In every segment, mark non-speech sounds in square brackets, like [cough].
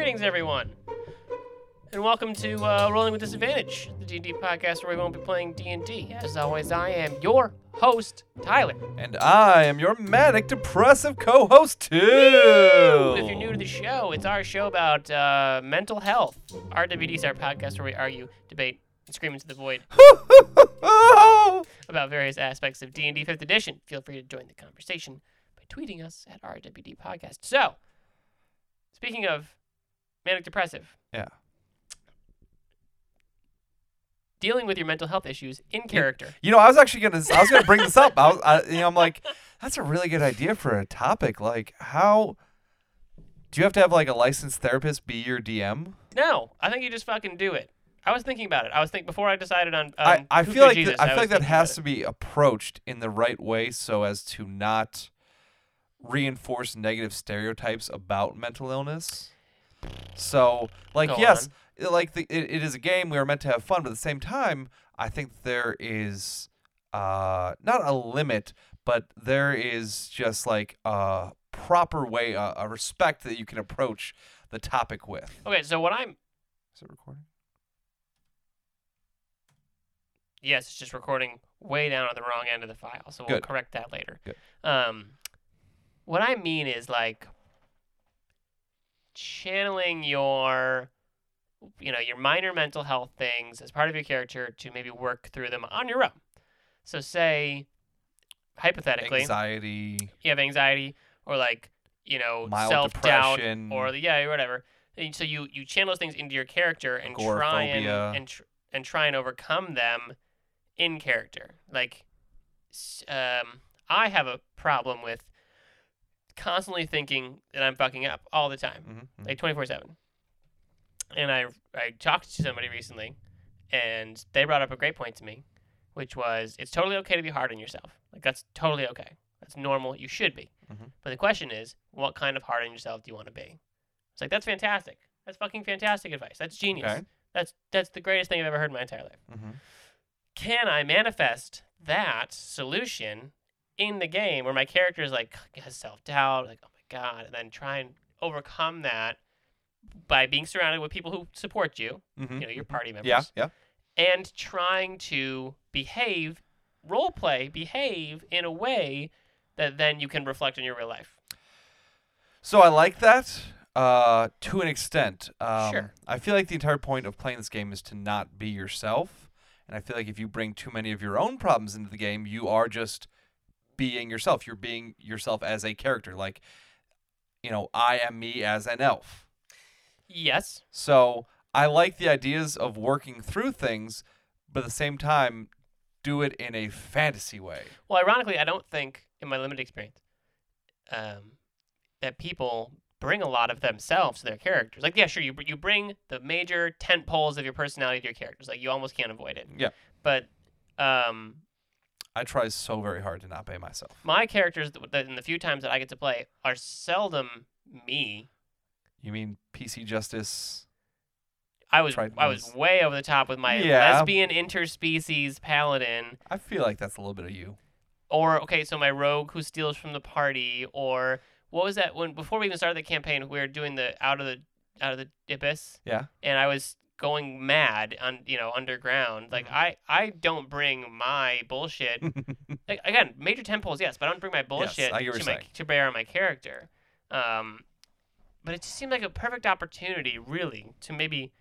Greetings, everyone, and welcome to uh, Rolling with Disadvantage, the D&D podcast where we won't be playing D&D. As always, I am your host, Tyler. And I am your manic depressive co-host too. If you're new to the show, it's our show about uh, mental health. RWD is our podcast where we argue, debate, and scream into the void [laughs] about various aspects of D&D 5th edition. Feel free to join the conversation by tweeting us at RWD podcast. So, speaking of manic depressive, yeah. dealing with your mental health issues in character. You know, I was actually gonna, I was gonna bring this up. I was, I, you know, I'm like, that's a really good idea for a topic. Like, how do you have to have like a licensed therapist be your DM? No, I think you just fucking do it. I was thinking about it. I was thinking before I decided on. Um, I, I feel like Jesus, I was feel like that has to be approached in the right way so as to not reinforce negative stereotypes about mental illness. So, like, Go yes, it- like the, it, it is a game. We are meant to have fun, but at the same time, I think there is uh not a limit, but there is just like a proper way, a, a respect that you can approach the topic with. Okay, so what I'm Is it recording? yes, it's just recording way down at the wrong end of the file, so we'll Good. correct that later. Good. Um, what I mean is like channeling your, you know, your minor mental health things as part of your character to maybe work through them on your own. So say, hypothetically, Anxiety, you have anxiety or like you know mild self doubt depression, or the, yeah whatever. And so you you channel those things into your character and try and and, tr- and try and overcome them in character. Like, um, I have a problem with constantly thinking that I'm fucking up all the time Mhm, mhm. like 24 7 and i i talked to somebody recently and they brought up a great point to me which was it's totally okay to be hard on yourself. Like that's totally okay. That's normal. You should be. Mhm. but the question is what kind of hard on yourself do you want to be? It's like that's fantastic. That's fucking fantastic advice. That's genius. Okay. that's that's the greatest thing i've ever heard in my entire life. Mhm. can I manifest that solution in the game where my character is like has self doubt, like oh my god, and then try and overcome that by being surrounded with people who support you, Mhm, you know, your mhm. party members, Yeah, yeah. and trying to behave, role play, behave in a way that then you can reflect in your real life. So I like that uh, to an extent. Um, Sure. I feel like the entire point of playing this game is to not be yourself, and I feel like if you bring too many of your own problems into the game, you are just being yourself. You're being yourself as a character. Like, you know, I am me as an elf. Yes. So I like the ideas of working through things, but at the same time, do it in a fantasy way. Well, ironically, I don't think, in my limited experience, um, that people bring a lot of themselves to their characters. Like, yeah, sure, you you bring the major tent poles of your personality to your characters. Like, you almost can't avoid it. Yeah. But um, I try so very hard to not be myself. my characters, that in the few times that I get to play, are seldom me. You mean PC Justice? I was Tried I was way over the top with my Yeah. lesbian interspecies paladin. I feel like that's a little bit of you. or okay, so my rogue who steals from the party, or what was that when before we even started the campaign, we were doing the out of the out of the abyss, Yeah. and I was going mad on you know underground. Like Mhm. I I don't bring my bullshit. [laughs] like, again, major temples, yes, but I don't bring my bullshit what to my saying. to bear on my character. Um, but it just seemed like a perfect opportunity, really, to maybe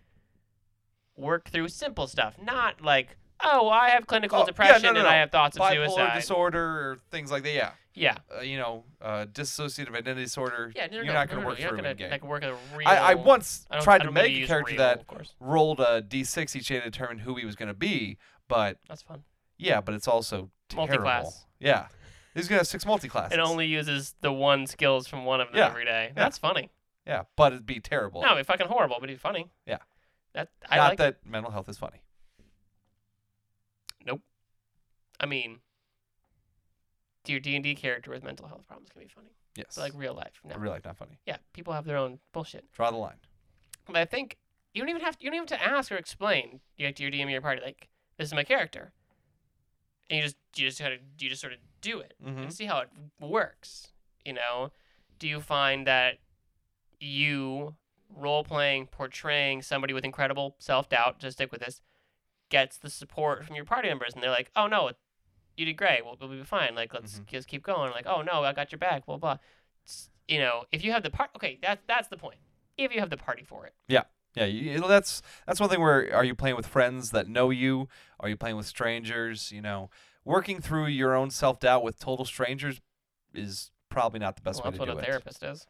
work through simple stuff, not like. Oh, I have clinical Oh, yeah, no, depression no, and no. I have thoughts of Bipolar suicide. disorder or things like that. Yeah. Yeah, Uh, you know, uh, dissociative identity disorder. Yeah, no, you're no, not no, going no, to work through not in game. like work a real. I, I once I tried I to make a character real, that rolled a d6 each day to determine who he was going to be, but That's fun. yeah, but it's also terrible. Multi-class. Yeah. He's going to have six multi-classes. It only uses the one skills from one of them Yeah, every day. That's funny. Yeah, but it'd be terrible. No, it'd be fucking horrible, but it'd be funny. Yeah. That I Not like. that mental health is funny. Nope. I mean, your D and D character with mental health problems can be funny, Yes. but like real life. No. Real life not funny. Yeah, people have their own bullshit. Draw the line. But I think you don't even have to, you don't even have to ask or explain you know, to your DM or your party like this is my character, and you just you just kind of you just sort of do it Mm-hmm. and see how it works. You know, do you find that you role playing, portraying somebody with incredible self doubt, just stick with this, gets the support from your party members, and they're like, "Oh no, you did great. We'll, we'll be fine. Like let's Mhm. just keep going." Like, "Oh no, I got your back." Blah blah. It's- you know, if you have the part, okay, that's that's the point. If you have the party for it, Yeah, you, you know, that's that's one thing. Where are you playing with friends that know you? Are you playing with strangers? You know, working through your own self doubt with total strangers is probably not the best well, way that's to what do a it. therapist is.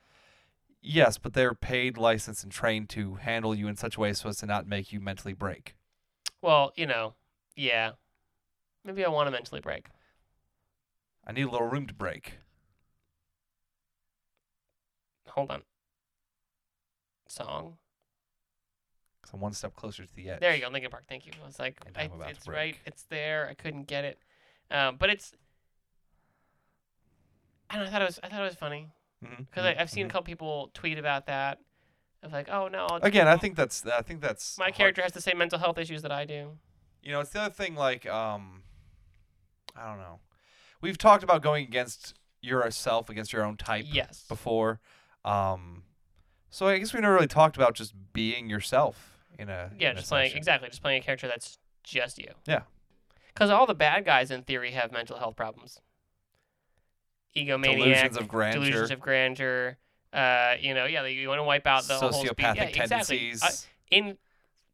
Yes, but they're paid, licensed, and trained to handle you in such a way so as to not make you mentally break. Well, you know, yeah. Maybe I want to mentally break. I need a little room to break. Hold on. Song. So I'm one step closer to the edge. There you go, Linkin Park. Thank you. I was like, And I, I'm about to it's right, it's there. I couldn't get it, um, but it's. I don't know. I thought it was. I thought it was funny because mhm, I've seen a mhm. couple people tweet about that. Of like, oh no. I'll- Again, I think that's I think that's my hard- character has the same mental health issues that I do. You know, it's the other thing. Like, um, I don't know. We've talked about going against yourself, against your own type Yes. before. Um, so I guess we never really talked about just being yourself in a Yeah, in a just playing session. exactly, just playing a character that's just you. Yeah. Because all the bad guys in theory have mental health problems. Egomaniac, Delusions of grandeur, delusions of grandeur. Uh, you know, yeah, you want to wipe out the sociopathic Yeah, exactly. tendencies, in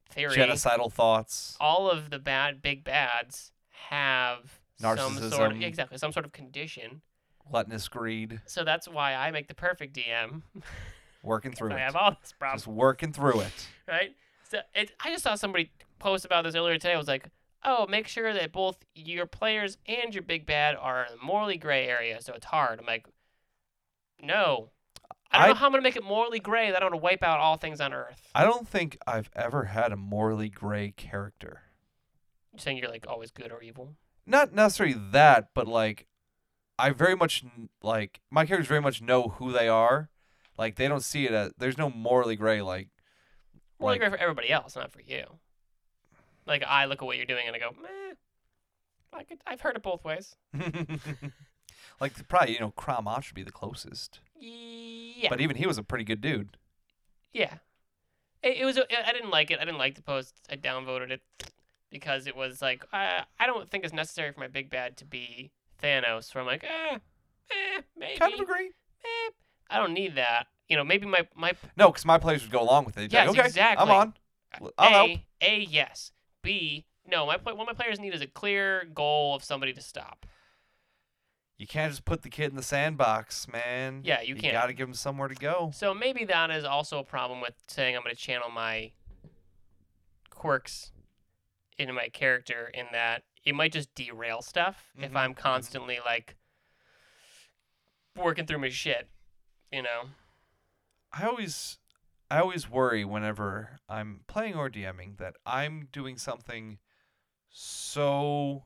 theory, genocidal thoughts. all of the bad big bads have some sort of exactly some sort of condition. gluttonous greed, So that's why I make the perfect DM. working through [laughs] I it. have all this problem. Just working through it. [laughs] right? So it, I just saw somebody post about this earlier today. I was like, oh, make sure that both your players and your big bad are in the morally gray area, so it's hard. I'm like, no. I don't I- know how I'm gonna make it morally gray that I don't want to wipe out all things on Earth. I don't think I've ever had a morally gray character. You're saying you're like always good or evil. Not necessarily that, but like, I very much like my characters very much know who they are. Like they don't see it as there's no morally gray. Like, Morally like gray for everybody else, not for you. Like I look at what you're doing and I go, meh. I could, I've heard it both ways. [laughs] like probably you know Kramach should be the closest, Yeah. but even he was a pretty good dude. Yeah. It, it was. I didn't like it. I didn't like the post. I downvoted it because it was like I I don't think it's necessary for my big bad to be Thanos. Where I'm like, eh, eh, maybe. Kind of agree. eh, I don't need that. You know, maybe my my No, because my players would go along with it. They'd Yes, like, okay, exactly. I'm on. I'll a help. a yes. B no. My what my players need is a clear goal of somebody to stop. You can't just put the kid in the sandbox, man. Yeah, you can't. You got to give him somewhere to go. So maybe that is also a problem with saying I'm going to channel my quirks into my character in that it might just derail stuff if Mhm, I'm mhm. constantly like working through my shit, you know. I always I always worry whenever I'm playing or DMing that I'm doing something so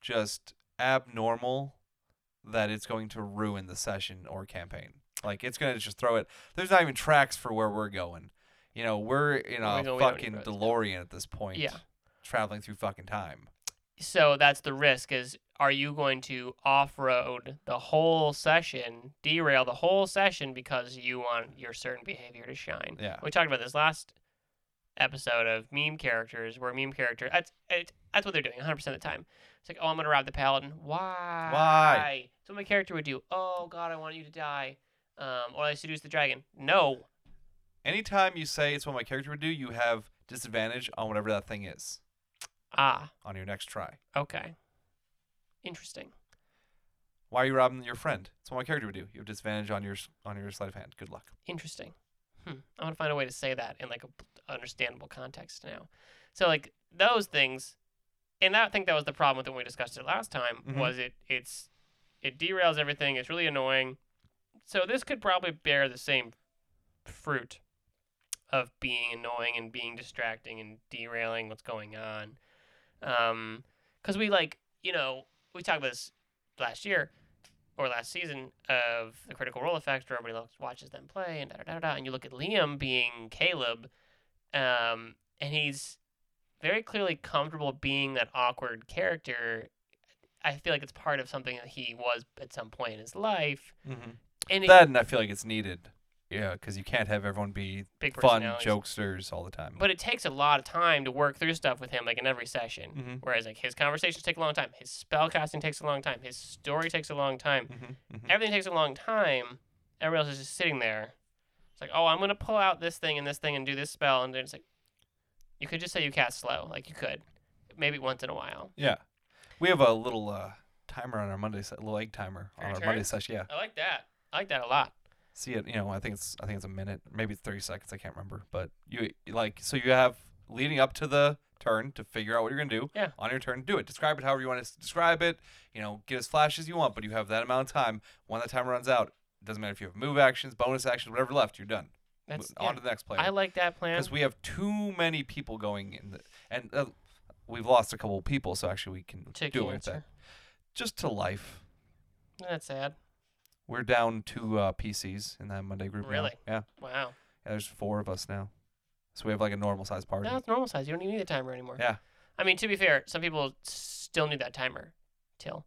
just abnormal that it's going to ruin the session or campaign. Like it's going to just throw it. There's not even tracks for where we're going. You know, we're in a we fucking. DeLorean at this point. Yeah. Traveling through fucking time. So that's the risk is are you going to off-road the whole session, derail the whole session because you want your certain behavior to shine? Yeah. We talked about this last episode of meme characters, where meme character that's it, that's what they're doing 100 percent of the time. It's like, oh, I'm gonna rob the paladin. Why? Why? So my character would do, oh God, I want you to die, um, or I seduce the dragon. No, Anytime you say it's what my character would do, you have disadvantage on whatever that thing is ah, on your next try. okay, interesting. Why are you robbing your friend? That's what my character would do. You have disadvantage on your on your sleight of hand. Good luck. Interesting. Hmm. I'm gonna find a way to say that in like a understandable context now. So like those things, and that, I think that was the problem with it when we discussed it last time. Mhm. Was it? It's it derails everything. It's really annoying. So this could probably bear the same fruit of being annoying and being distracting and derailing what's going on. Um, because we like you know we talked about this last year or last season of the Critical Role effect, where everybody looks, watches them play, and da da da da. And you look at Liam being Caleb, um, and he's very clearly comfortable being that awkward character. I feel like it's part of something that he was at some point in his life, Mm-hmm. and it, That and I feel like it's needed. Yeah, because you can't have everyone be big fun personalities. jokesters all the time. But it takes a lot of time to work through stuff with him, like in every session. Mhm. Whereas like his conversations take a long time, his spell casting takes a long time, his story takes a long time. hmm hmm Everything takes a long time. Everyone else is just sitting there. It's like, oh, I'm gonna pull out this thing and this thing and do this spell, and then it's like, you could just say you cast slow, like you could, maybe once in a while. Yeah, we have a little uh, timer on our Monday, se- little egg timer on your our Monday session. Yeah, I like that. I like that a lot. See it. You know, I think it's I think it's a minute, maybe it's thirty seconds. I can't remember, but you like so you have leading up to the turn to figure out what you're gonna do. Yeah. On your turn, do it. Describe it however you want to describe it. You know, get as flash as you want, but you have that amount of time. When that timer runs out, it doesn't matter if you have move actions, bonus actions, whatever left, you're done. That's on yeah. to the next player. I like that plan. because we have too many people going in, the, and uh, we've lost a couple of people, so actually we can to do it with that. Just to life. That's sad. We're down two uh, PCs in that Monday group. now. Really? Yeah. Wow. yeah. There's four of us now, so we have like a normal size party. No, it's normal size. You don't even need the timer anymore. Yeah. I mean, to be fair, some people still need that timer, till,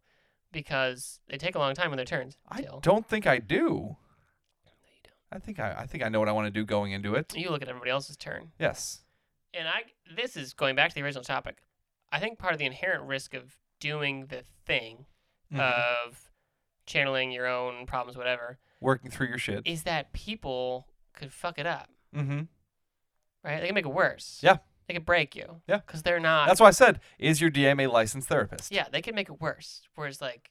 because they take a long time in their turns. I till. don't think I do. No, you don't. I think I, I think I know what I want to do going into it. You look at everybody else's turn, Yes. and I. This is going back to the original topic. I think part of the inherent risk of doing the thing Mhm. of channeling your own problems, whatever, Working through your shit. is that people could fuck it up, Mm-hmm. right? They can make it worse. Yeah. They could break you. Yeah. Because they're not. That's why I said, is your DM a licensed therapist? Yeah, they can make it worse. Whereas like,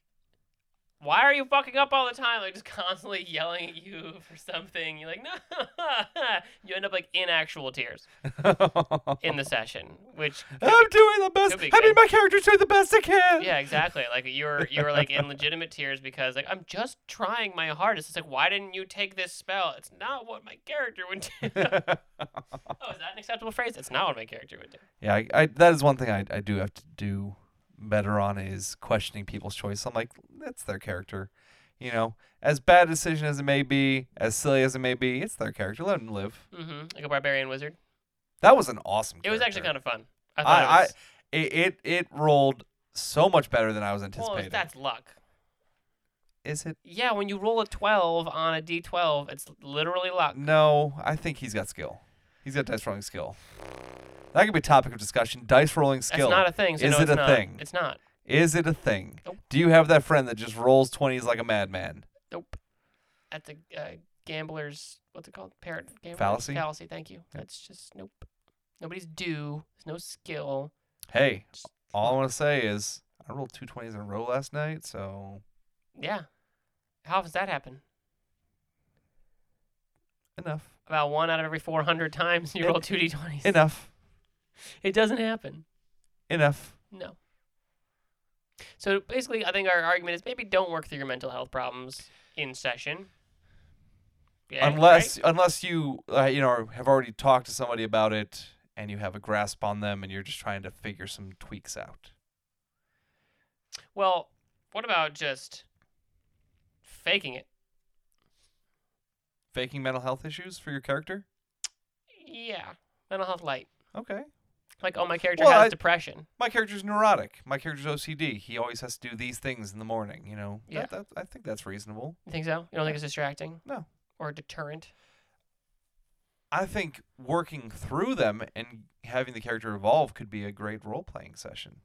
why are you fucking up all the time? Like just [laughs] constantly yelling at you for something. You're like, no. [laughs] you end up like in actual tears [laughs] in the session, which could I'm doing the best. be I mean, my character's doing the best I can. yeah, exactly. Like you're you're like in legitimate tears because like I'm just trying my hardest. It's like why didn't you take this spell? It's not what my character would do. oh, is that an acceptable phrase? It's not what my character would do. yeah, I, I, that is one thing I, I do have to do better on is questioning people's choice. I'm like, that's their character. You know, as bad a decision as it may be, as silly as it may be, it's their character. Let them live. hmm Like a barbarian wizard. That was an awesome. It was actually kind of fun. I thought I, it I it, it it rolled so much better than I was anticipating. well, that's luck. Is it? Yeah, when you roll a 12 on a d12, it's literally luck. No, I think he's got skill. He's got dice rolling skill. That could be a topic of discussion. Dice rolling skill. That's not a thing. So Is no, it it's a not. thing? It's not. Is it a thing? Nope. Do you have that friend that just rolls twenties like a madman? Nope. At the uh, gambler's, what's it called? Parrot gambler's Fallacy? Fallacy. Thank you. That's just nope. Nobody's due. There's no skill. Hey, Just all I want to say is I rolled two twenties in a row last night, so Yeah. How often does that happen? enough. About one out of every 400 times you En- roll two d20s. Enough. It doesn't happen. Enough. No. So basically, I think our argument is maybe don't work through your mental health problems in session. Yeah, unless unless you uh, you know have already talked to somebody about it and you have a grasp on them and you're just trying to figure some tweaks out. Well, what about just faking it? Faking mental health issues for your character? Yeah, mental health light. Okay. Like, oh, my character Well, has I- depression. My character's neurotic. My character's OCD. He always has to do these things in the morning. You know. Yeah. That, that, I think that's reasonable. You think so? You don't think it's distracting? No. Or deterrent? I think working through them and having the character evolve could be a great role playing session.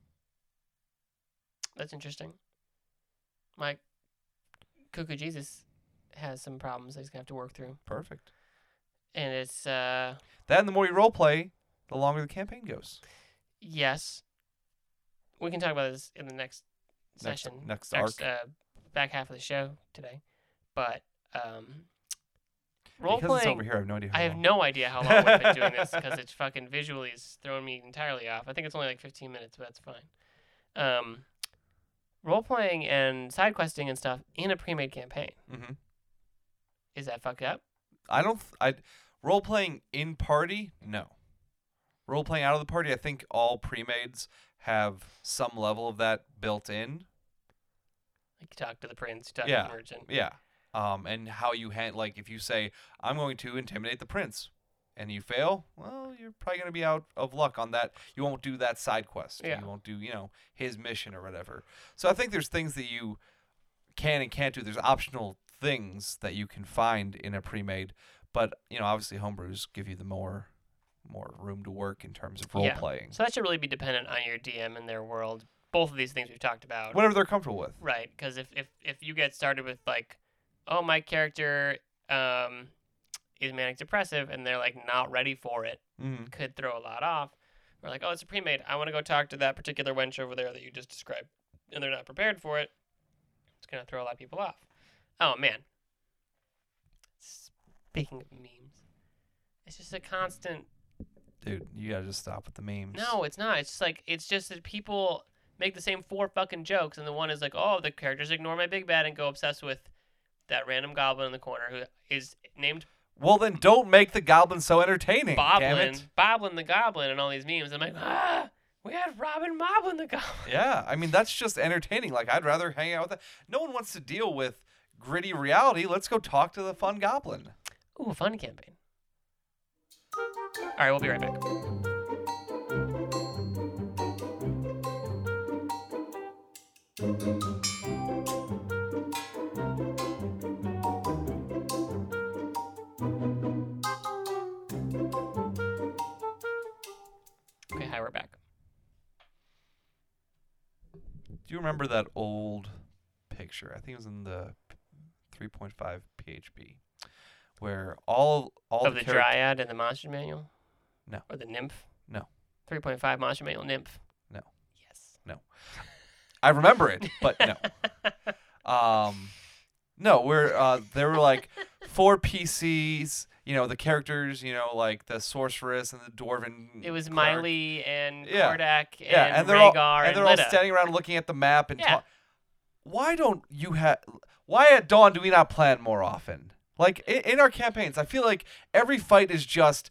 That's interesting. My Cuckoo Jesus has some problems that he's gonna have to work through, Perfect. and it's uh Then the more you role play, the longer the campaign goes. yes. We can talk about this in the next Next- session, next next uh, back half of the show today, but um, role because it's playing. over here, I have no idea. How I have long. no idea how long we've been doing this because it's [laughs] fucking visually is throwing me entirely off. I think it's only like 15 minutes, but that's fine. Um, role playing and side questing and stuff in a pre-made campaign Mhm. is that fucked up? I don't. Th- I role playing in party. No. Role playing out of the party. I think all pre-mades have some level of that built in. Like talk to the prince, talk Yeah. to the merchant. Yeah. Um, and how you hand like if you say I'm going to intimidate the prince, and you fail, well, you're probably gonna be out of luck on that. You won't do that side quest. Yeah. You won't do you know his mission or whatever. So I think there's things that you can and can't do. There's optional things that you can find in a pre-made, but you know, obviously homebrews give you the more more room to work in terms of role Yeah. playing. So that should really be dependent on your DM and their world. Both of these things we've talked about. Whatever they're comfortable with. Right, because if, if if you get started with like, oh my character um is manic depressive and they're like not ready for it, Mm. could throw a lot off. Or like, oh, it's a pre-made. I want to go talk to that particular wench over there that you just described, and they're not prepared for it. It's gonna throw a lot of people off. Oh man. Speaking of memes, it's just a constant Dude, you gotta just stop with the memes. No, it's not. It's just like it's just that people make the same four fucking jokes, and the one is like, "Oh, the characters ignore my big bad and go obsessed with that random goblin in the corner who is named Well, then don't make the goblin so entertaining. Boblin. Boblin the Goblin, and all these memes." I'm like, ah, we had Robin Moblin the Goblin. Yeah, I mean that's just entertaining. Like I'd rather hang out with that. No one wants to deal with gritty reality. Let's go talk to the fun goblin. Ooh, fun campaign. All right, we'll be right back. Okay, hi, we're back. Do you remember that old picture? I think it was in the 3.5 PHB, where all all of the, charac- Dryad and the Monster Manual? No. Or the Nymph? No. 3.5 Monster Manual Nymph? No. Yes. No. I remember it, but no. [laughs] Um, no, where uh, there were like four PCs. You know, the characters. You know, like the sorceress and the dwarven. It was. Mialee and Yeah. Kordak and, Yeah, and they're all and and, they're all standing around looking at the map and. Yeah. talk- why don't you have? Why at dawn do we not plan more often? Like in, in our campaigns, I feel like every fight is just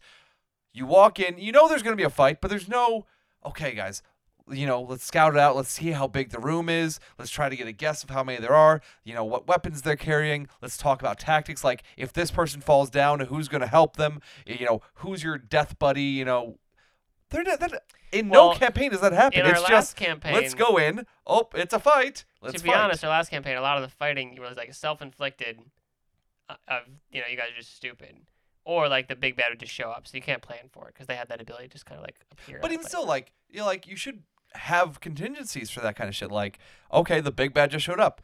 you walk in, you know there's going to be a fight, but there's no okay, guys. You know, let's scout it out. Let's see how big the room is. Let's try to get a guess of how many there are. You know, what weapons they're carrying. Let's talk about tactics. Like, if this person falls down, who's going to help them? You know, who's your death buddy? You know, they're not, that, in no campaign does that happen. in our it's last just campaign, let's go in. Oh, it's a fight. Let's to be fight. honest, our last campaign, a lot of the fighting was like self-inflicted. Uh, Of you know, you guys are just stupid, or like the big bad would just show up, so you can't plan for it because they had that ability to just kind of like appear. But even still, like you know, like you should have contingencies for that kind of shit. Like, okay, the big bad just showed up.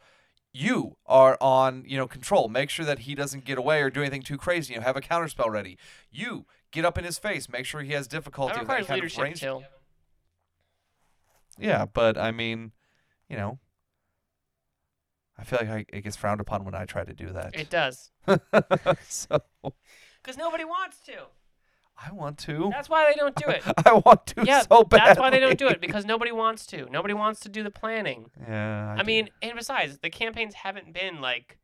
You are on, you know, control. Make sure that he doesn't get away or do anything too crazy. You know, have a counterspell ready. You get up in his face. Make sure he has difficulty that with requires kind of range. Yeah, but I mean, you know, I feel like I, it gets frowned upon when I try to do that. It does [laughs] so because nobody wants to. I want to. That's why they don't do it. [laughs] I want to yeah, so bad. that's why they don't do it because nobody wants to. Nobody wants to do the planning. Yeah. I, mean, and besides, the campaigns haven't been like,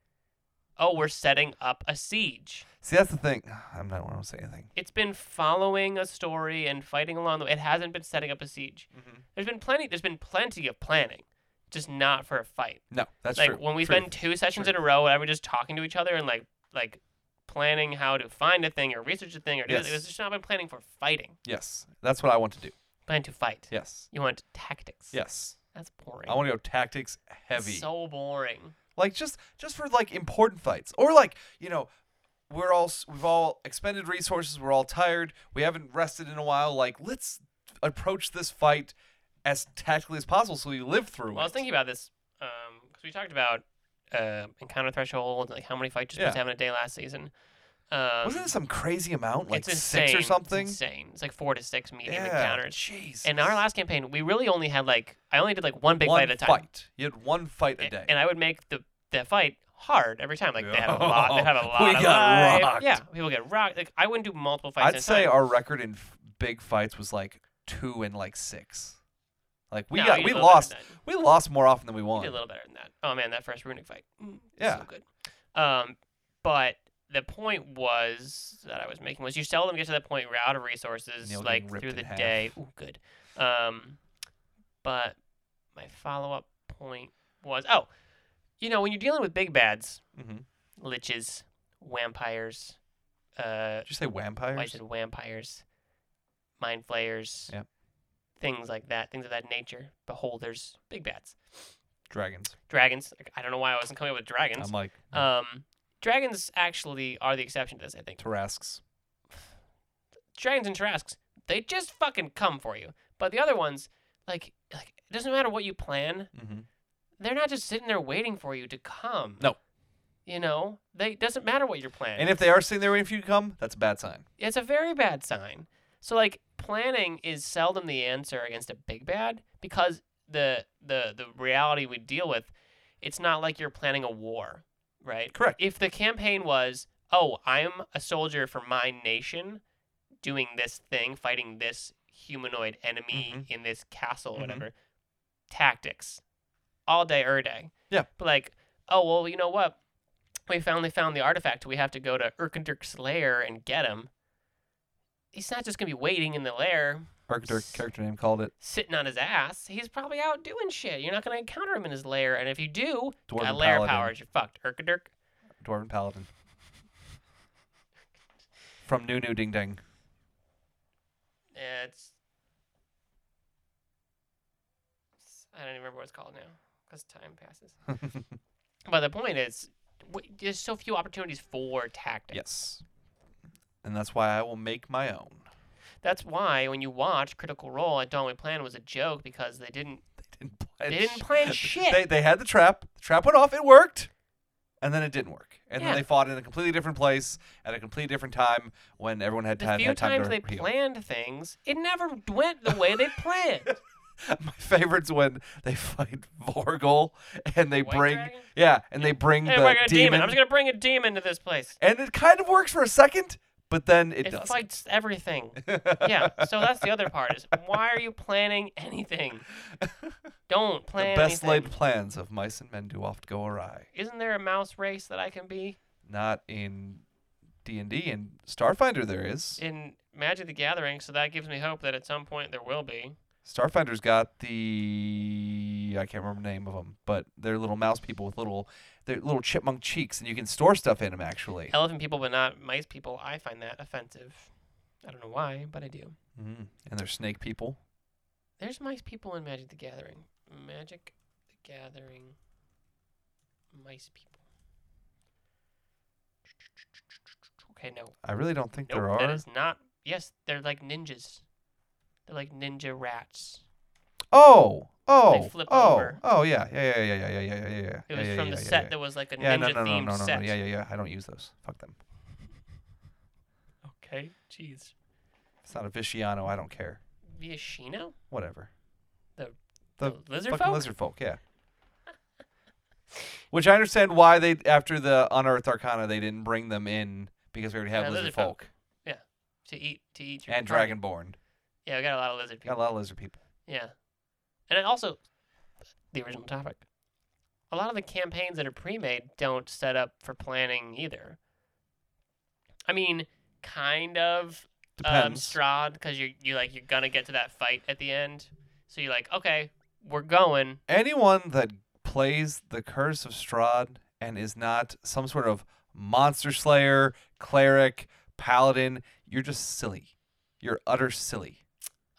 oh, we're setting up a siege. see, that's the thing. [sighs] I'm not want to say anything. It's been following a story and fighting along the way. It hasn't been setting up a siege. Mm-hmm. There's been plenty. There's been plenty of planning, just not for a fight. No, that's true. like true. when we True. spend two sessions True. in a row, and we're just talking to each other and like like planning how to find a thing or research a thing or do Yes. it's just not been planning for fighting. Yes, that's what I want to do. Plan to fight. Yes. You want tactics. Yes. That's boring. I want to go tactics heavy. So boring. like just just for like important fights or like, you know, we're all we've all expended resources, we're all tired, we haven't rested in a while, like let's approach this fight as tactically as possible so we live through Well, I was thinking about this because we talked about uh, encounter threshold, like how many fights you're supposed to have in a day last season. Um, Wasn't it some crazy amount like it's six or It's something? insane. It's like four to six medium yeah. encounters. Jeez. In our last campaign, we really only had like I only did like one big one fight at a time. fight. You had one fight a day. And I would make the the fight hard every time. Like they had a lot. They had a [laughs] lot. We of got life. rocked. Yeah, people get rocked. Like I wouldn't do multiple fights. I'd a say time. our record in f- big fights was like two and like six. Like we No, got we did a little better lost we lost more often than we won. did a little better than that. Oh man, that first runic fight. Mm, Yeah. So good. Um, but the point was that I was making was you seldom get to that point where you're out of resources Neil like through the day. Ooh, good. Um, but my follow up point was oh, you know when you're dealing with big bads, Mm-hmm. liches, vampires, uh, Did you say vampires? I said vampires, mind flayers, Yep. Things like that, things of that nature, beholders, big bats, Dragons. dragons. I don't know why I wasn't coming up with dragons. I'm like, Um, dragons actually are the exception to this. I think Tarrasques. dragons and Tarrasques, they just fucking come for you. But the other ones, like, like it doesn't matter what you plan. Mm-hmm. They're not just sitting there waiting for you to come. No. You know, they doesn't matter what your plan. And if they are sitting there waiting for you to come, that's a bad sign. it's a very bad sign. So like planning is seldom the answer against a big bad because the the the reality we deal with, it's not like you're planning a war, right? Correct. If the campaign was, oh, I'm a soldier for my nation, doing this thing, fighting this humanoid enemy Mhm. in this castle, or Mhm. whatever, tactics, all day, er day. Yeah. But like, oh well, you know what? We finally found the artifact. We have to go to Urkendirk's lair and get him. He's not just gonna be waiting in the lair, Architect character name called it sitting on his ass. He's probably out doing shit. You're not gonna encounter him in his lair, and if you do, Dwarven got lair Paladin. powers. You're fucked. Urkendirk. Dwarven Paladin. From New New Ding Ding. Yeah, it's. it's- I don't even remember what it's called now because time passes. [laughs] but the point is, w- there's so few opportunities for tactics. yes. And that's why I will make my own. That's why when you watch Critical Role, I Don't We Plan was a joke because they didn't They didn't plan they didn't plan [laughs] shit. They, they had the trap. The trap went off. It worked. And then it didn't work. And Yeah. then they fought in a completely different place at a completely different time when everyone had the time, few had time times they heal. planned things, it never went the way they planned. [laughs] My favorite's when they fight Vorugal and they White bring dragon? yeah, and they bring oh Hey, the demon. demon, I'm just gonna bring a demon to this place. and it kind of works for a second, but then it, It, fights everything. [laughs] yeah. So that's the other part is why are you planning anything? [laughs] Don't the plan best anything. laid plans of mice and men do oft go awry. Isn't there a mouse race that I can be? Not in D and D and Starfinder. There is in Magic the Gathering, so that gives me hope that at some point there will be. Starfinder's got the I can't remember the name of them, but they're little mouse people with little they're little chipmunk cheeks, and you can store stuff in them actually. Elephant people, but not mice people. I find that offensive. I don't know why, but I do. Mm. And they're snake people. There's mice people in Magic the Gathering. Magic the Gathering. Mice people. Okay, no. I really don't think Nope, there that are. is not. Yes, they're like ninjas. They're like ninja rats. Oh, Oh, oh, over. oh yeah, yeah, yeah, yeah, yeah, yeah, yeah, yeah. It was yeah, from yeah, the yeah, set that was like a ninja no, no, no, themed no, no, no, set. No, yeah, yeah, yeah. I don't use those. Fuck them. okay, jeez. It's not a Visciano. I don't care. Viashino? Whatever. The the, the lizard fucking folk? lizard folk. Yeah. Which I understand why they after the unearthed arcana they didn't bring them in because we already have yeah, lizard, lizard folk. folk. Yeah, to eat to eat and dragonborn. Yeah, we got a lot of lizard people. Got a lot of lizard people. Yeah, and it also, the original topic, a lot of the campaigns that are pre-made don't set up for planning either. I mean, kind of um, Strahd, because you you like you're gonna get to that fight at the end, so you're like, okay, we're going. Anyone that plays the Curse of Strahd and is not some sort of monster slayer, cleric, paladin, you're just silly. You're utter silly.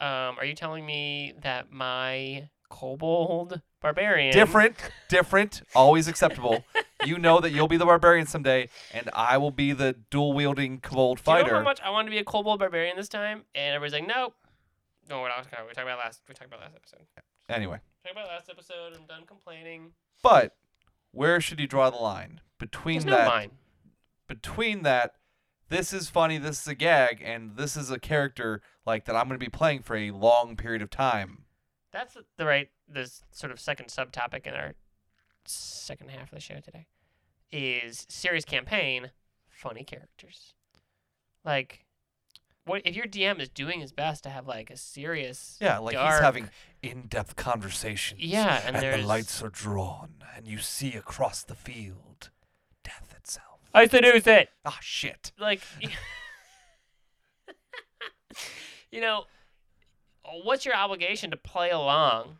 Um, are you telling me that my kobold barbarian Different, different, always acceptable. [laughs] you know that you'll be the barbarian someday, and I will be the dual wielding kobold fighter. Do you know how much I wanted to be a kobold barbarian this time? And everybody's like, nope. No, we're not. We talked about last. We talked about last episode. Anyway, Talked about last episode. I'm done complaining. but where should you draw the line between There's no that? line. Between that, this is funny, this is a gag, and this is a character like that I'm going to be playing for a long period of time. That's the right. This sort of second subtopic in our second half of the show today is serious campaign, funny characters. Like, what if your DM is doing his best to have like a serious, Yeah, like he's having in-depth conversations. Yeah, and the there's- lights are drawn, and you see across the field. I seduce it. Ah, shit. like [laughs] you know what's your obligation to play along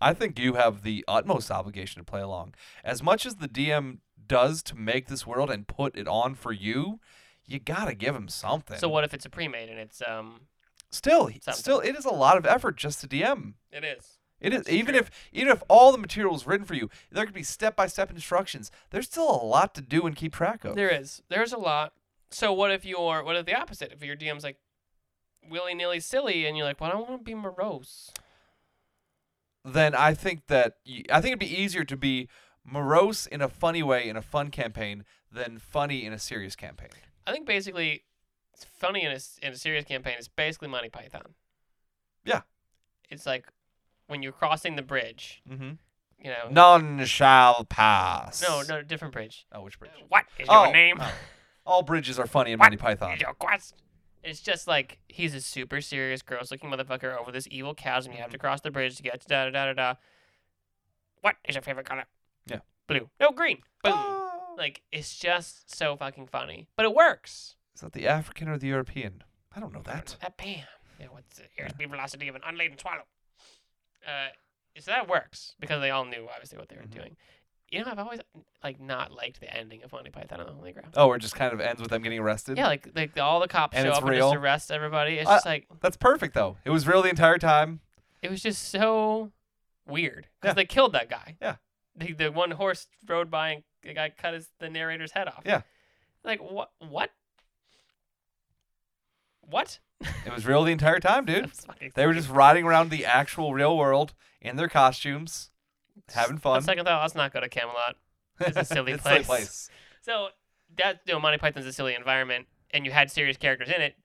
I think you have the utmost obligation to play along. As much as the DM does to make this world and put it on for you, you gotta give him something. so what if it's a pre-made and it's um Still, Something. still, it is a lot of effort just to DM. it is It is even if even if all the material is written for you, there could be step by step instructions. There's still a lot to do and keep track of. There is. There's a lot. So what if you're what if the opposite? If your DM's like willy nilly silly and you're like, well, I don't want to be morose. then I think that I think it'd be easier to be morose in a funny way in a fun campaign than funny in a serious campaign. I think basically it's funny in a, in a serious campaign. It's basically Monty Python. Yeah. It's like when you're crossing the bridge, Mm-hmm. you know. None shall pass. No, no, different bridge. Oh, which bridge? What is your Oh, name? oh. All bridges are funny in What Monty Python. Your quest? It's just like he's a super serious, gross-looking motherfucker over this evil chasm. You have Mm-hmm. to cross the bridge to get to da da da da da. What is your favorite color? Yeah. Blue. No, green. Boom. Oh. Like it's just so fucking funny, but it works. Is that the African or the European? I don't know that. That bam. Yeah, what's the airspeed velocity of an unladen swallow? Uh, so that works because they all knew obviously what they were Mhm. doing. You know, I've always like not liked the ending of Monty Python on the Holy Grail. Oh, it just kind of ends with them getting arrested. Yeah, like like all the cops And show up and real? just arrest everybody. It's I- just like That's perfect though. It was real the entire time. it was just so weird because Yeah. they killed that guy. Yeah. The the one horse rode by and the guy cut his the narrator's head off. Yeah. Like what what what? It was real the entire time, [laughs] dude. They were just riding around the actual real world in their costumes, having On fun. second thought, let's not go to Camelot. It's a [laughs] silly It's place. So that you know, Monty Python's a silly environment, and you had serious characters in it,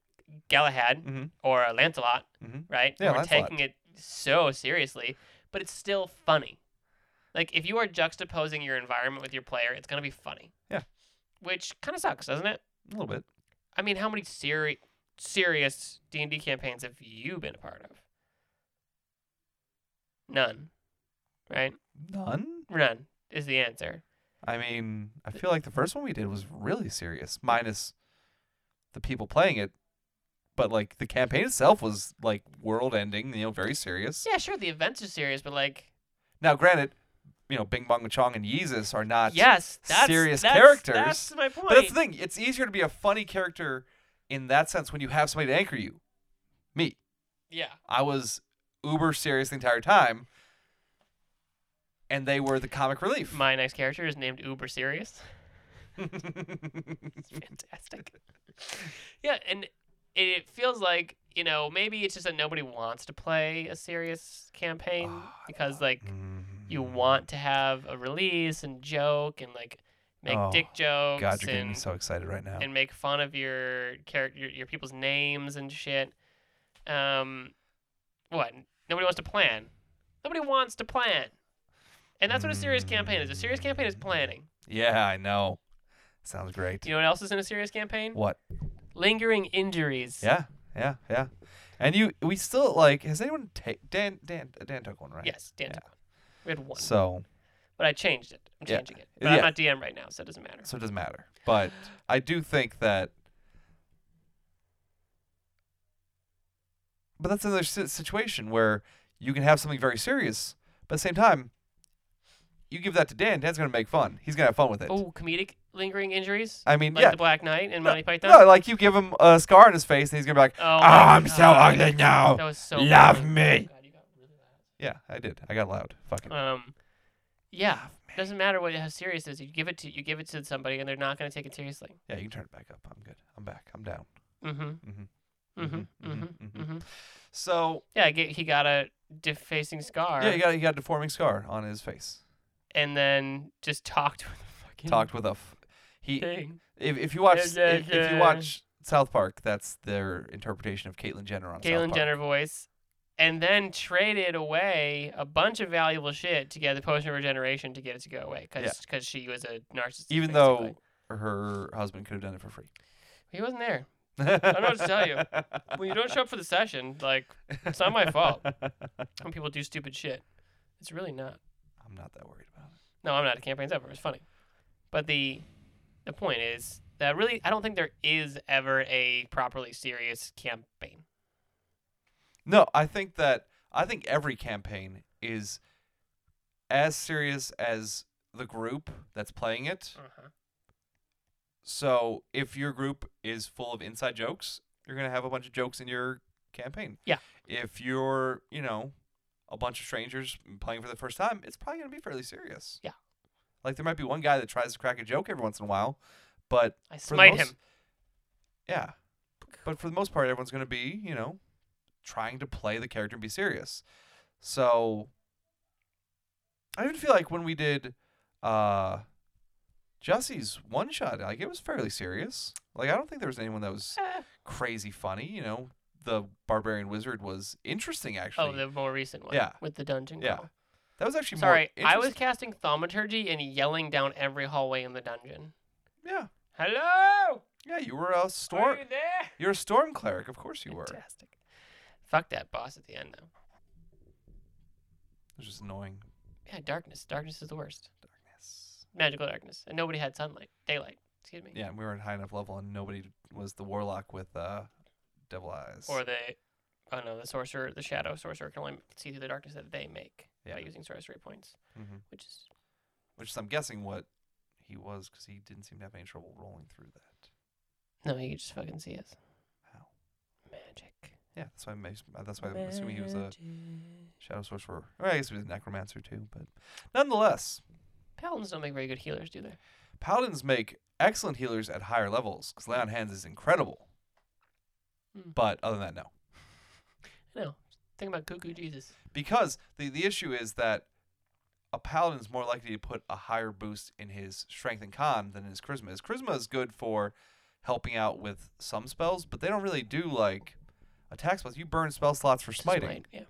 Galahad Mhm. or Lancelot, Mhm. right? Yeah, Who are taking it so seriously, but it's still funny. Like if you are juxtaposing your environment with your player, it's gonna be funny. Yeah. Which kind of sucks, doesn't it? A little bit. I mean, how many seri- serious D and D campaigns have you been a part of? None. Right? None. None is the answer. I mean, I feel like the first one we did was really serious, minus the people playing it. But like the campaign itself was like world ending, you know, very serious. Yeah, sure, the events are serious, but like, Now, granted, you know, Bing Bong Chong and Yeezus are not. yes, that's serious that's, characters, That's my point. But that's the thing. It's easier to be a funny character in that sense when you have somebody to anchor you. Me, yeah, I was uber serious the entire time, and they were the comic relief. my next character is named Uber Serious. [laughs] It's fantastic. yeah, and it feels like you know maybe it's just that nobody wants to play a serious campaign Ah, because like you Mm. want to have a release and joke and like make Oh, dick jokes God, you're getting me and so excited right now. and make fun of your character, your, your people's names and shit. Um, what? Nobody wants to plan. Nobody wants to plan, and that's what a serious campaign is. A serious campaign is planning. Yeah, I know. Sounds great. You know what else is in a serious campaign? What? Lingering injuries. Yeah, yeah, yeah. And you, we still like. Has anyone take Dan? Dan? Dan took one, right? Yes, Dan Yeah. took one. We had one, So, but I changed it. I'm Yeah. changing it. But Yeah. I'm not DM right now, so it doesn't matter. so it doesn't matter. But I do think that. But that's another situation where you can have something very serious, but at the same time, you give that to Dan. Dan's gonna make fun. He's gonna have fun with it. Oh, comedic lingering injuries, I mean, like yeah. the Black Knight and Monty Python. No, like you give him a scar on his face, and he's gonna be like, Oh, "Oh, I'm so God. ugly now. That was so Love funny. me." God, you got really loud. Yeah, I did. I got loud. Fucking. Um, yeah, doesn't matter what how serious it is. You give it to you give it to somebody, and they're not going to take it seriously. Yeah, you can turn it back up. I'm good. I'm back. I'm down. Mm-hmm. Mhm. Mm-hmm. Mhm, Mm-hmm. mhm, Mm-hmm. So Yeah, he got a defacing scar. yeah, he got he got a deforming scar on his face. and then just talked with the fucking Talked with a. F- he thing. if if you watch if, if you watch South Park, that's their interpretation of Caitlyn Jenner on South Caitlyn Jenner voice, and then traded away a bunch of valuable shit to get the potion of regeneration to get it to go away because Yeah. she was a narcissist. Even basically. though her husband could have done it for free. he wasn't there. [laughs] I don't know what to tell you. When you don't show up for the session, like it's not my fault [laughs] when people do stupid shit. It's really not. I'm not that worried about it. No, I'm not a campaign's ever. It's funny, but the the point is that really I don't think there is ever a properly serious campaign. No, I think that I think every campaign is as serious as the group that's playing it. Uh-huh. So if your group is full of inside jokes, you're gonna have a bunch of jokes in your campaign. Yeah. If you're, you know, a bunch of strangers playing for the first time, it's probably gonna be fairly serious. Yeah. Like there might be one guy that tries to crack a joke every once in a while, but I smite most- him. Yeah. But for the most part, everyone's going to be, you know, trying to play the character and be serious. So I even feel like when we did uh Jesse's one shot, like it was fairly serious. Like I don't think there was anyone that was Eh. crazy funny, you know. The barbarian wizard was interesting actually. Oh, the more recent one. Yeah. With the dungeon Yeah. that was actually Sorry, I was casting thaumaturgy and yelling down every hallway in the dungeon. Yeah. Hello. Yeah, you were a storm. Are you there? you're a storm cleric, of course you were. Fantastic. Fuck that boss at the end though. It was just annoying. Yeah, darkness. Darkness is the worst. Darkness. Magical darkness, and nobody had sunlight, daylight. Excuse me. Yeah, and we were at high enough level, and nobody was the warlock with uh, devil eyes. Or the, oh no, the sorcerer, the shadow sorcerer can only see through the darkness that they make Yeah. by using sorcery points, hmm which is Which is, I'm guessing, what he was, because he didn't seem to have any trouble rolling through that. no, you just fucking see us. How? Magic. Yeah, that's why I'm, that's why I'm assuming he was a shadow sorcerer. Or I guess he was a necromancer too, but nonetheless, Paladins don't make very good healers, do they? paladins make excellent healers at higher levels, because lay on hands is incredible. Hmm. But other than that, no. No. Think about Cuckoo Jesus. Because the, the issue is that a paladin's more likely to put a higher boost in his strength and con than his charisma. His charisma is good for helping out with some spells, but they don't really do like attack spells. You burn spell slots for smiting smite, Yeah.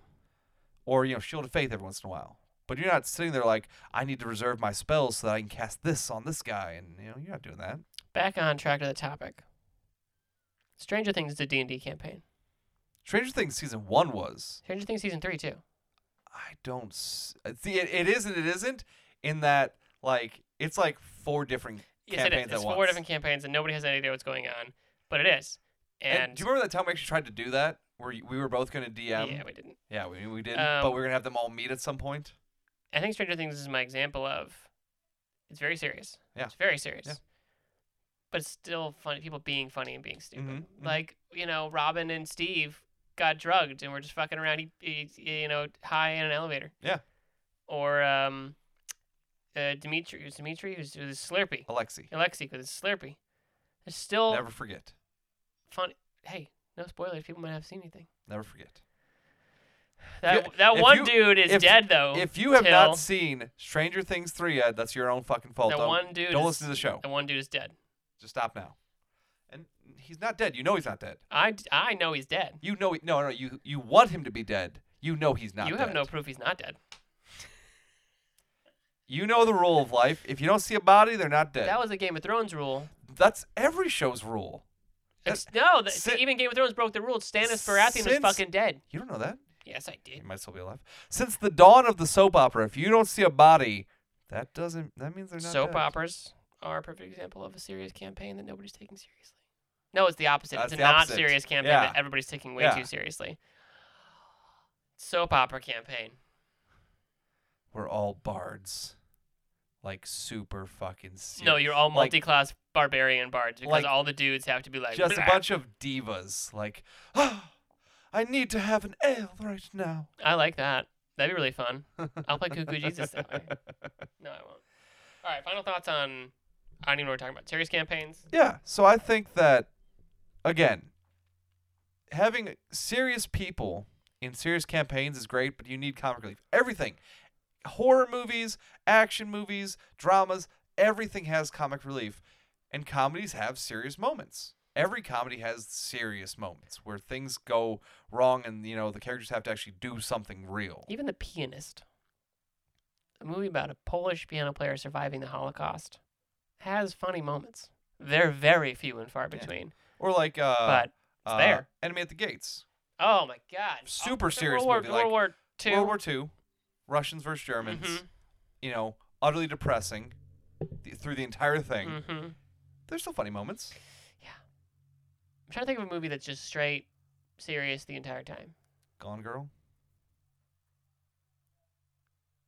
or you know shield of faith every once in a while. But you're not sitting there like I need to reserve my spells so that I can cast this on this guy, and you know you're not doing that. Back on track to the topic. Stranger Things is a D&D campaign. Stranger Things season one was Stranger Things season 3 too. I don't uh, see it. It is and it isn't in that like it's like four different Yes, it is. campaigns at It's four once. different campaigns and nobody has any idea what's going on, but it is. And, And, do you remember that time we actually tried to do that, where we were both going to DM? yeah, we didn't. Yeah, we, we did, Um, but we are going to have them all meet at some point. I think Stranger Things is my example of it's very serious. Yeah. It's very serious. Yeah. But it's still funny people being funny and being stupid. Mhm, mhm. Like, you know, Robin and Steve got drugged and we're just fucking around he, he, you know, high in an elevator. Yeah. Or um uh Dimitri who's Dimitri who's, who's Slurpee. Alexei, Alexei with his Slurpee. It's still never forget. Funny. Hey, no spoilers. People might have seen anything. Never forget. That you- that one you- dude is if- dead though. If you have till- not seen Stranger Things 3 yet, that's your own fucking fault. that Don't, one dude don't is, listen to the show. That one dude is dead. Just stop now. And he's not dead. You know he's not dead. I, I know he's dead. You know he, no, no, you you want him to be dead. You know he's not you dead. have no proof he's not dead. You know the rule of life. If you don't see a body, they're not dead. That was a Game of Thrones rule. That's every show's rule. That- Ex- no, that, si- even Game of Thrones broke the rules. Stannis Baratheon Since- fucking dead. You don't know that? Yes, I did. He did. might still be alive. Since the dawn of the soap opera, if you don't see a body, that doesn't that means they're not Soap dead. operas are a perfect example of a serious campaign that nobody's taking seriously. No, it's the opposite. That's it's a not opposite. serious campaign Yeah. that everybody's taking way Yeah. too seriously. Soap opera campaign. We're all bards. Like super fucking serious. No, you're all Like- multi-class barbarian bards because like- all the dudes have to be like just a bunch of divas. Like, ah, I need to have an ale right now. I like that. That'd be really fun. [laughs] I'll play Cuckoo Jesus that way. [laughs] No, I won't. All right, final thoughts on. I don't even know what we're talking about. Serious campaigns. Yeah, so I think that again, having serious people in serious campaigns is great, but you need comic relief. Everything. Horror movies, action movies, dramas, everything has comic relief. And comedies have serious moments. Every comedy has serious moments where things go wrong and you know the characters have to actually do something real. Even The Pianist, a movie about a Polish piano player surviving the Holocaust, has funny moments. They're very few and far Yeah. between, Or like uh, but it's uh, there. Enemy at the Gates. Oh my God! Super oh, serious World War, movie, like World War Two. World War II, Russians versus Germans. Mhm. you know, utterly depressing th- through the entire thing. Mm-hmm. There's still funny moments. Yeah. I'm trying to think of a movie that's just straight serious the entire time. Gone Girl.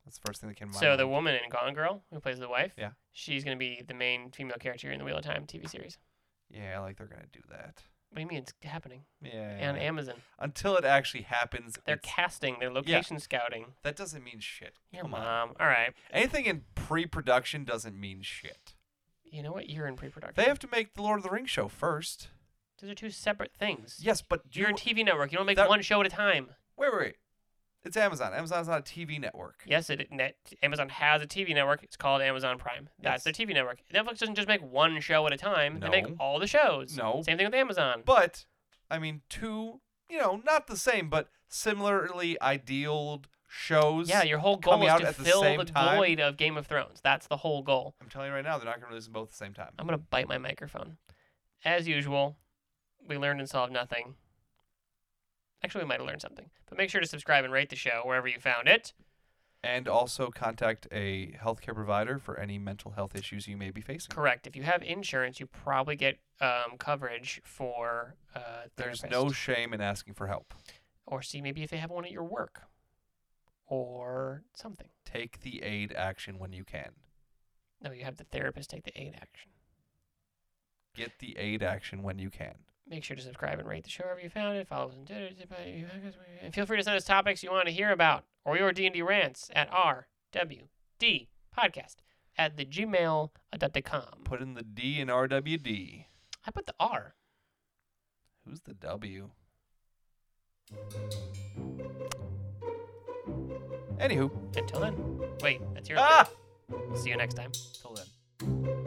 That's the first thing that came to mind. So the woman in Gone Girl, who plays the wife, Yeah. she's gonna be the main female character in the Wheel of Time TV series. yeah, I like they're gonna do that. What do you mean it's happening? Yeah. On Amazon. Until it actually happens, They're it's- casting, they're location scouting. that doesn't mean shit. Your Come on. mom. All right. Anything in pre-production doesn't mean shit. You know what? You're in pre-production. They have to make the Lord of the Rings show first. Those are two separate things. Yes, but You're you a TV network. You don't make that- one show at a time. wait, wait, wait. It's Amazon. Amazon's not a TV network. Yes, it net, Amazon has a TV network. It's called Amazon Prime. That's their TV network. Netflix doesn't just make one show at a time. They make all the shows. No. Same thing with Amazon. But I mean, two, you know, not the same, but similarly idealed shows. yeah, your whole goal is to the fill same the time. void of Game of Thrones. That's the whole goal. I'm telling you right now, they're not going to release them both at the same time. I'm gonna bite my microphone. As usual, we learned and solved nothing. Actually, we might have learned something. But make sure to subscribe and rate the show wherever you found it. And also contact a healthcare provider for any mental health issues you may be facing. Correct. If you have insurance, you probably get um, coverage for uh, There's therapist. no shame in asking for help. or see maybe if they have one at your work or something. Take the aid action when you can. No, you have the therapist take the aid action. Get the aid action when you can. Make sure to subscribe and rate the show wherever you found it. Follow us on Twitter. And feel free to send us topics you want to hear about or your D&D rants at RWD podcast at the gmail.com. Put in the D in RWD. I put the R. Who's the W? Anywho. Until then. Wait, that's your Ah! See you next time. Till then.